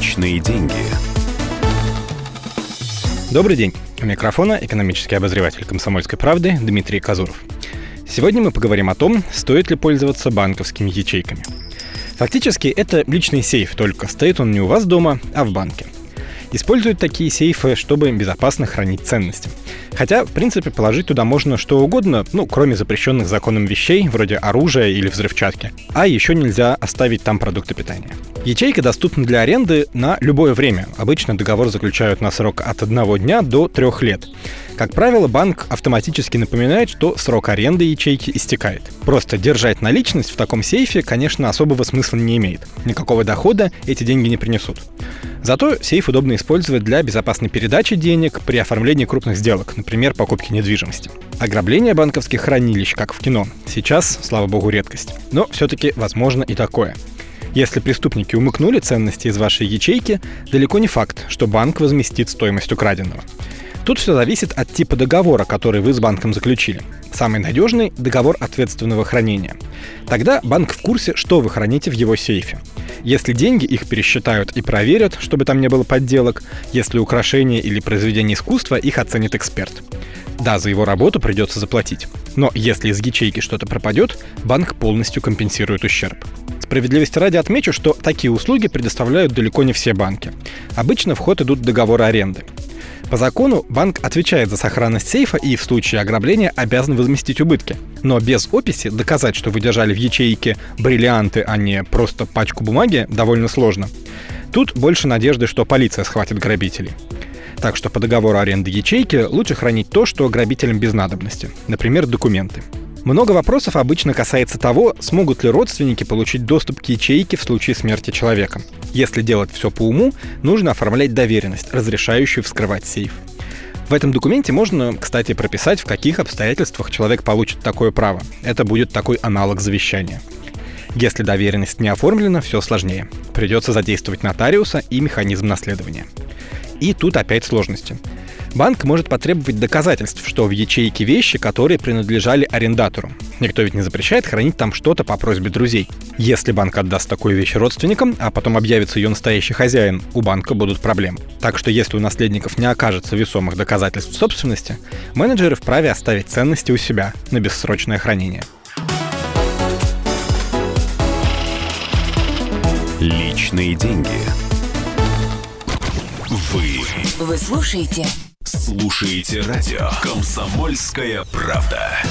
Личные деньги. Добрый день. У микрофона экономический обозреватель «Комсомольской правды» Дмитрий Казуров. Сегодня мы поговорим о том, стоит ли пользоваться банковскими ячейками. Фактически это личный сейф, только стоит он не у вас дома, а в банке. Используют такие сейфы, чтобы безопасно хранить ценности. Хотя, в принципе, положить туда можно что угодно, ну, кроме запрещенных законом вещей, вроде оружия или взрывчатки. А еще нельзя оставить там продукты питания. Ячейка доступна для аренды на любое время. Обычно договор заключают на срок от одного дня до трех лет. Как правило, банк автоматически напоминает, что срок аренды ячейки истекает. Просто держать наличность в таком сейфе, конечно, особого смысла не имеет. Никакого дохода эти деньги не принесут. Зато сейф удобно использовать для безопасной передачи денег при оформлении крупных сделок, например, покупки недвижимости. Ограбление банковских хранилищ, как в кино, сейчас, слава богу, редкость. Но все-таки возможно и такое. Если преступники умыкнули ценности из вашей ячейки, далеко не факт, что банк возместит стоимость украденного. Тут все зависит от типа договора, который вы с банком заключили. Самый надежный – договор ответственного хранения. Тогда банк в курсе, что вы храните в его сейфе. Если деньги, их пересчитают и проверят, чтобы там не было подделок. Если украшения или произведения искусства, их оценит эксперт. Да, за его работу придется заплатить. Но если из ячейки что-то пропадет, банк полностью компенсирует ущерб. Справедливости ради отмечу, что такие услуги предоставляют далеко не все банки. Обычно в ход идут договоры аренды. По закону банк отвечает за сохранность сейфа и в случае ограбления обязан возместить убытки. Но без описи доказать, что вы держали в ячейке бриллианты, а не просто пачку бумаги, довольно сложно. Тут больше надежды, что полиция схватит грабителей. Так что по договору аренды ячейки лучше хранить то, что грабителям без надобности. Например, документы. Много вопросов обычно касается того, смогут ли родственники получить доступ к ячейке в случае смерти человека. Если делать все по уму, нужно оформлять доверенность, разрешающую вскрывать сейф. В этом документе можно, кстати, прописать, в каких обстоятельствах человек получит такое право. Это будет такой аналог завещания. Если доверенность не оформлена, все сложнее. Придется задействовать нотариуса и механизм наследования. И тут опять сложности. Банк может потребовать доказательств, что в ячейке вещи, которые принадлежали арендатору. Никто ведь не запрещает хранить там что-то по просьбе друзей. Если банк отдаст такую вещь родственникам, а потом объявится ее настоящий хозяин, у банка будут проблемы. Так что если у наследников не окажется весомых доказательств собственности, менеджеры вправе оставить ценности у себя на бессрочное хранение. Личные деньги. Вы Вы слушаете слушаете радио «Комсомольская правда».